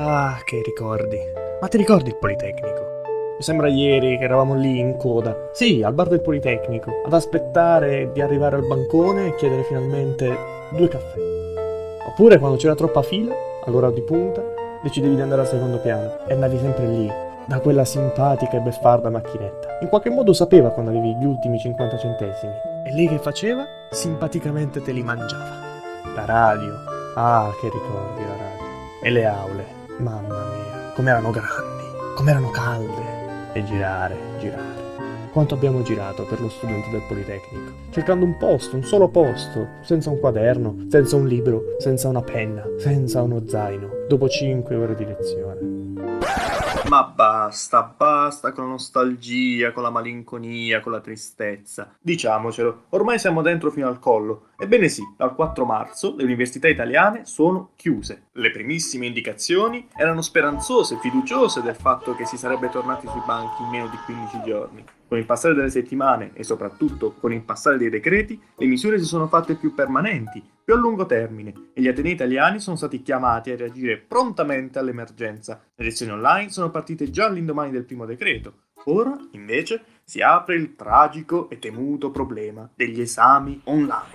Ah, che ricordi. Ma ti ricordi il Politecnico? Mi sembra ieri che eravamo lì in coda. Sì, al bar del Politecnico, ad aspettare di arrivare al bancone e chiedere finalmente due caffè. Oppure quando c'era troppa fila, all'ora di punta, decidevi di andare al secondo piano e andavi sempre lì, da quella simpatica e beffarda macchinetta. In qualche modo sapeva quando avevi gli ultimi 50 centesimi. E lei che faceva? Simpaticamente te li mangiava. La radio. Ah, che ricordi la radio. E le aule. Mamma mia, com'erano grandi, com'erano calde. E girare, girare. Quanto abbiamo girato per lo studente del Politecnico, cercando un posto, un solo posto, senza un quaderno, senza un libro, senza una penna, senza uno zaino, dopo cinque ore di lezione. Ma basta, basta con la nostalgia, con la malinconia, con la tristezza. Diciamocelo, ormai siamo dentro fino al collo. Ebbene sì, dal 4 marzo le università italiane sono chiuse. Le primissime indicazioni erano speranzose, fiduciose del fatto che si sarebbe tornati sui banchi in meno di 15 giorni. Con il passare delle settimane e soprattutto con il passare dei decreti, le misure si sono fatte più permanenti, più a lungo termine e gli atenei italiani sono stati chiamati a reagire prontamente all'emergenza. Le lezioni online sono partite già all'indomani del primo decreto. Ora, invece, si apre il tragico e temuto problema degli esami online.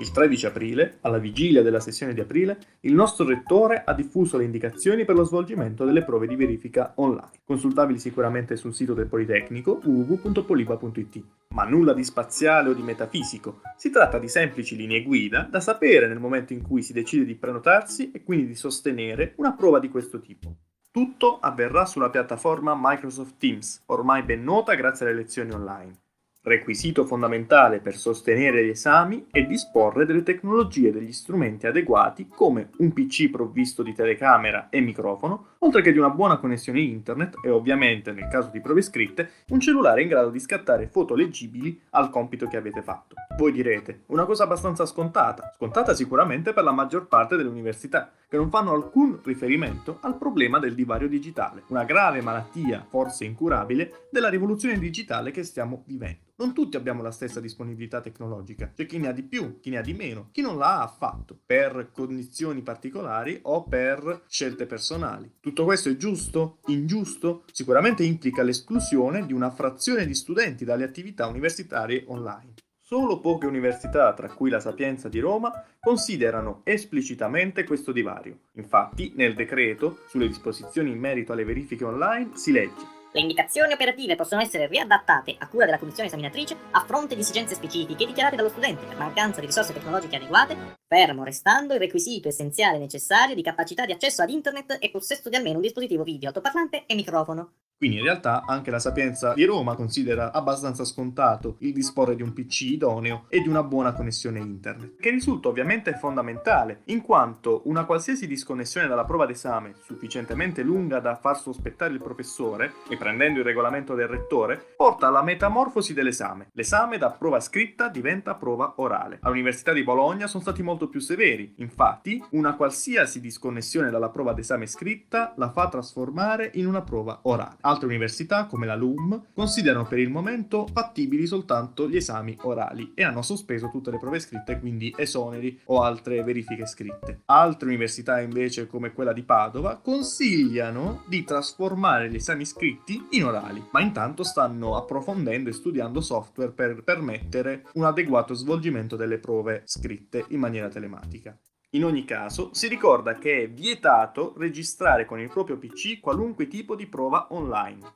Il 13 aprile, alla vigilia della sessione di aprile, il nostro rettore ha diffuso le indicazioni per lo svolgimento delle prove di verifica online, consultabili sicuramente sul sito del Politecnico www.poliba.it. Ma nulla di spaziale o di metafisico, si tratta di semplici linee guida da sapere nel momento in cui si decide di prenotarsi e quindi di sostenere una prova di questo tipo. Tutto avverrà sulla piattaforma Microsoft Teams, ormai ben nota grazie alle lezioni online. Requisito fondamentale per sostenere gli esami è disporre delle tecnologie e degli strumenti adeguati come un PC provvisto di telecamera e microfono, oltre che di una buona connessione internet e ovviamente, nel caso di prove scritte, un cellulare in grado di scattare foto leggibili al compito che avete fatto. Voi direte, una cosa abbastanza scontata, scontata sicuramente per la maggior parte delle università, che non fanno alcun riferimento al problema del divario digitale, una grave malattia, forse incurabile, della rivoluzione digitale che stiamo vivendo. Non tutti abbiamo la stessa disponibilità tecnologica, c'è chi ne ha di più, chi ne ha di meno, chi non la ha affatto, per condizioni particolari o per scelte personali. Tutto questo è giusto? Ingiusto? Sicuramente implica l'esclusione di una frazione di studenti dalle attività universitarie online. Solo poche università, tra cui la Sapienza di Roma, considerano esplicitamente questo divario. Infatti, nel decreto sulle disposizioni in merito alle verifiche online si legge le indicazioni operative possono essere riadattate a cura della commissione esaminatrice a fronte di esigenze specifiche dichiarate dallo studente per mancanza di risorse tecnologiche adeguate, fermo restando il requisito essenziale necessario di capacità di accesso ad internet e possesso di almeno un dispositivo video, altoparlante e microfono. Quindi in realtà anche la Sapienza di Roma considera abbastanza scontato il disporre di un PC idoneo e di una buona connessione internet, che risulta ovviamente fondamentale, in quanto una qualsiasi disconnessione dalla prova d'esame sufficientemente lunga da far sospettare il professore, e prendendo il regolamento del rettore, porta alla metamorfosi dell'esame. L'esame da prova scritta diventa prova orale. All'Università di Bologna sono stati molto più severi, infatti una qualsiasi disconnessione dalla prova d'esame scritta la fa trasformare in una prova orale. Altre università, come la LUM, considerano per il momento fattibili soltanto gli esami orali e hanno sospeso tutte le prove scritte, quindi esoneri o altre verifiche scritte. Altre università invece, come quella di Padova, consigliano di trasformare gli esami scritti in orali, ma intanto stanno approfondendo e studiando software per permettere un adeguato svolgimento delle prove scritte in maniera telematica. In ogni caso, si ricorda che è vietato registrare con il proprio PC qualunque tipo di prova online.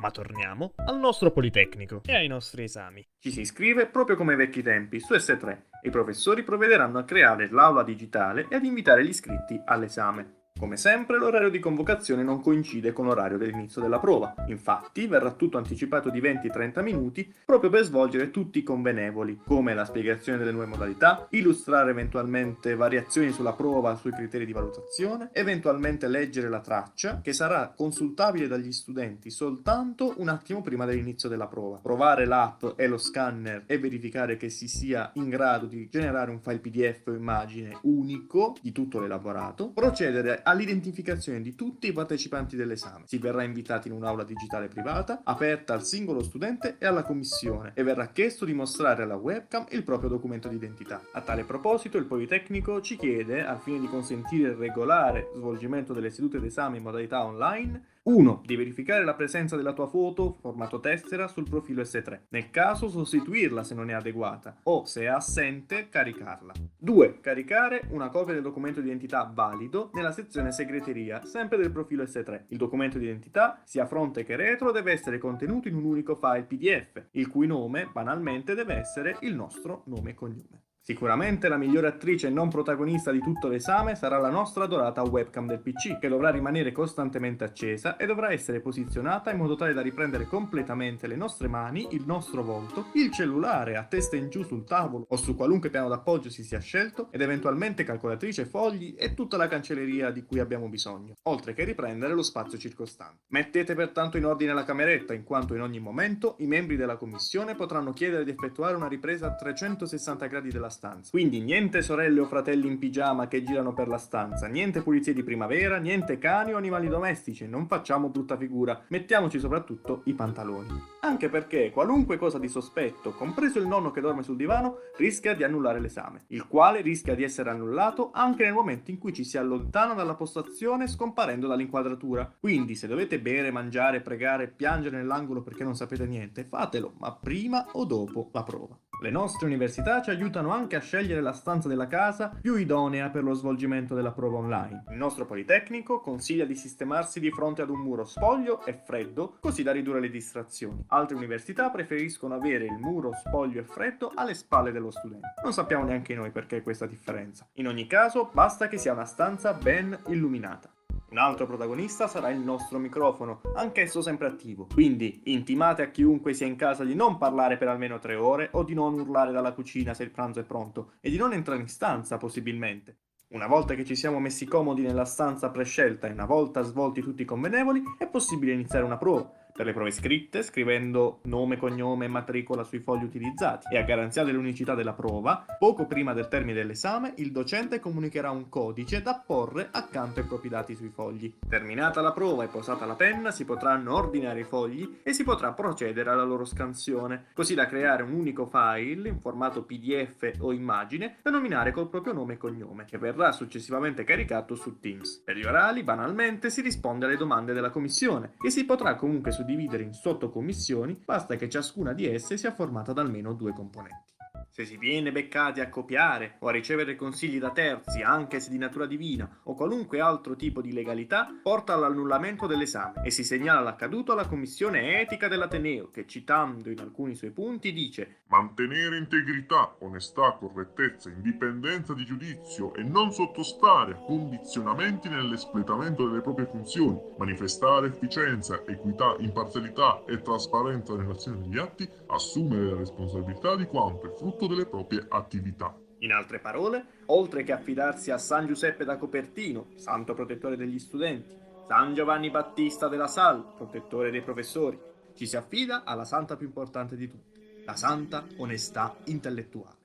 Ma torniamo al nostro Politecnico e ai nostri esami. Ci si iscrive proprio come ai vecchi tempi su S3 e i professori provvederanno a creare l'aula digitale e ad invitare gli iscritti all'esame. Come sempre l'orario di convocazione non coincide con l'orario dell'inizio della prova, infatti verrà tutto anticipato di 20-30 minuti proprio per svolgere tutti i convenevoli, come la spiegazione delle nuove modalità, illustrare eventualmente variazioni sulla prova sui criteri di valutazione, eventualmente leggere la traccia che sarà consultabile dagli studenti soltanto un attimo prima dell'inizio della prova, provare l'app e lo scanner e verificare che si sia in grado di generare un file PDF o immagine unico di tutto l'elaborato, procedere a all'identificazione di tutti i partecipanti dell'esame. Si verrà invitati in un'aula digitale privata, aperta al singolo studente e alla commissione, e verrà chiesto di mostrare alla webcam il proprio documento d'identità. A tale proposito, il Politecnico ci chiede, al fine di consentire il regolare svolgimento delle sedute d'esame in modalità online, 1. Di verificare la presenza della tua foto, formato tessera, sul profilo S3. Nel caso, sostituirla se non è adeguata o, se è assente, caricarla. 2. Caricare una copia del documento di identità valido nella sezione segreteria, sempre del profilo S3. Il documento di identità, sia fronte che retro, deve essere contenuto in un unico file PDF, il cui nome, banalmente, deve essere il nostro nome e cognome. Sicuramente la migliore attrice non protagonista di tutto l'esame sarà la nostra adorata webcam del PC, che dovrà rimanere costantemente accesa e dovrà essere posizionata in modo tale da riprendere completamente le nostre mani, il nostro volto, il cellulare a testa in giù sul tavolo o su qualunque piano d'appoggio si sia scelto ed eventualmente calcolatrice, fogli e tutta la cancelleria di cui abbiamo bisogno, oltre che riprendere lo spazio circostante. Mettete pertanto in ordine la cameretta, in quanto in ogni momento i membri della commissione potranno chiedere di effettuare una ripresa a 360 gradi della stanza. Quindi niente sorelle o fratelli in pigiama che girano per la stanza, niente pulizie di primavera, niente cani o animali domestici, non facciamo brutta figura, mettiamoci soprattutto i pantaloni. Anche perché qualunque cosa di sospetto, compreso il nonno che dorme sul divano, rischia di annullare l'esame, il quale rischia di essere annullato anche nel momento in cui ci si allontana dalla postazione scomparendo dall'inquadratura. Quindi se dovete bere, mangiare, pregare, piangere nell'angolo perché non sapete niente, fatelo, ma prima o dopo la prova. Le nostre università ci aiutano anche a scegliere la stanza della casa più idonea per lo svolgimento della prova online. Il nostro Politecnico consiglia di sistemarsi di fronte ad un muro spoglio e freddo, così da ridurre le distrazioni. Altre università preferiscono avere il muro spoglio e freddo alle spalle dello studente. Non sappiamo neanche noi perché questa differenza. In ogni caso, basta che sia una stanza ben illuminata. Un altro protagonista sarà il nostro microfono, anch'esso sempre attivo. Quindi intimate a chiunque sia in casa di non parlare per almeno tre ore o di non urlare dalla cucina se il pranzo è pronto e di non entrare in stanza possibilmente. Una volta che ci siamo messi comodi nella stanza prescelta e una volta svolti tutti i convenevoli, è possibile iniziare una prova. Per le prove scritte, scrivendo nome, cognome e matricola sui fogli utilizzati e a garanzia dell'unicità della prova, poco prima del termine dell'esame, il docente comunicherà un codice da porre accanto ai propri dati sui fogli. Terminata la prova e posata la penna, si potranno ordinare i fogli e si potrà procedere alla loro scansione, così da creare un unico file in formato PDF o immagine da nominare col proprio nome e cognome, che verrà successivamente caricato su Teams. Per gli orali, banalmente, si risponde alle domande della commissione e si potrà comunque suddividere in sottocommissioni, basta che ciascuna di esse sia formata da almeno due componenti. Se si viene beccati a copiare o a ricevere consigli da terzi, anche se di natura divina, o qualunque altro tipo di legalità, porta all'annullamento dell'esame e si segnala l'accaduto alla commissione etica dell'Ateneo che, citando in alcuni suoi punti, dice Mantenere integrità, onestà, correttezza, indipendenza di giudizio e non sottostare a condizionamenti nell'espletamento delle proprie funzioni, manifestare efficienza, equità, imparzialità e trasparenza nell'azione degli atti, assumere la responsabilità di quanto è frutto delle proprie attività. In altre parole, oltre che affidarsi a San Giuseppe da Copertino, santo protettore degli studenti, San Giovanni Battista della Salle, protettore dei professori, ci si affida alla santa più importante di tutte, la santa onestà intellettuale.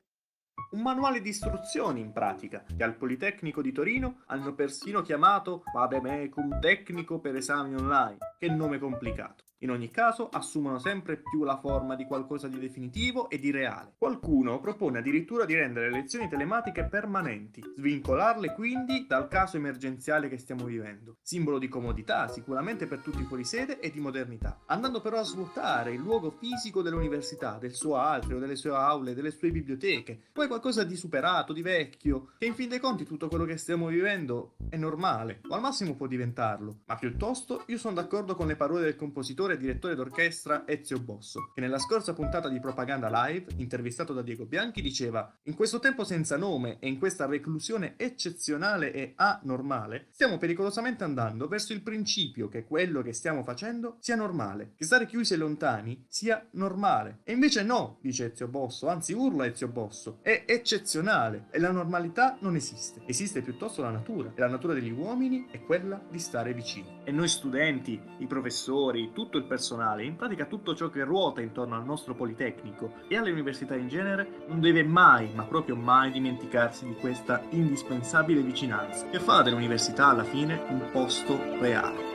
Un manuale di istruzioni in pratica, che al Politecnico di Torino hanno persino chiamato Vademecum Tecnico per esami online. Che nome complicato. In ogni caso assumono sempre più la forma di qualcosa di definitivo e di reale. Qualcuno propone addirittura di rendere le lezioni telematiche permanenti, svincolarle quindi dal caso emergenziale che stiamo vivendo. Simbolo di comodità sicuramente per tutti i fuorisede e di modernità, andando però a svuotare il luogo fisico dell'università, del suo atrio, delle sue aule, delle sue biblioteche. Poi qualcosa di superato, di vecchio, che in fin dei conti tutto quello che stiamo vivendo è normale, o al massimo può diventarlo. Ma piuttosto io sono d'accordo con le parole del compositore e direttore d'orchestra Ezio Bosso, che nella scorsa puntata di Propaganda Live, intervistato da Diego Bianchi, diceva In questo tempo senza nome e in questa reclusione eccezionale e anormale, stiamo pericolosamente andando verso il principio che quello che stiamo facendo sia normale, che stare chiusi e lontani sia normale. E invece no, dice Ezio Bosso, anzi urla Ezio Bosso, è eccezionale e la normalità non esiste. Esiste piuttosto la natura, e la natura degli uomini è quella di stare vicini. E noi studenti, i professori, tutto il personale, in pratica tutto ciò che ruota intorno al nostro Politecnico e alle università in genere, non deve mai, ma proprio mai dimenticarsi di questa indispensabile vicinanza che fa dell'università alla fine un posto reale.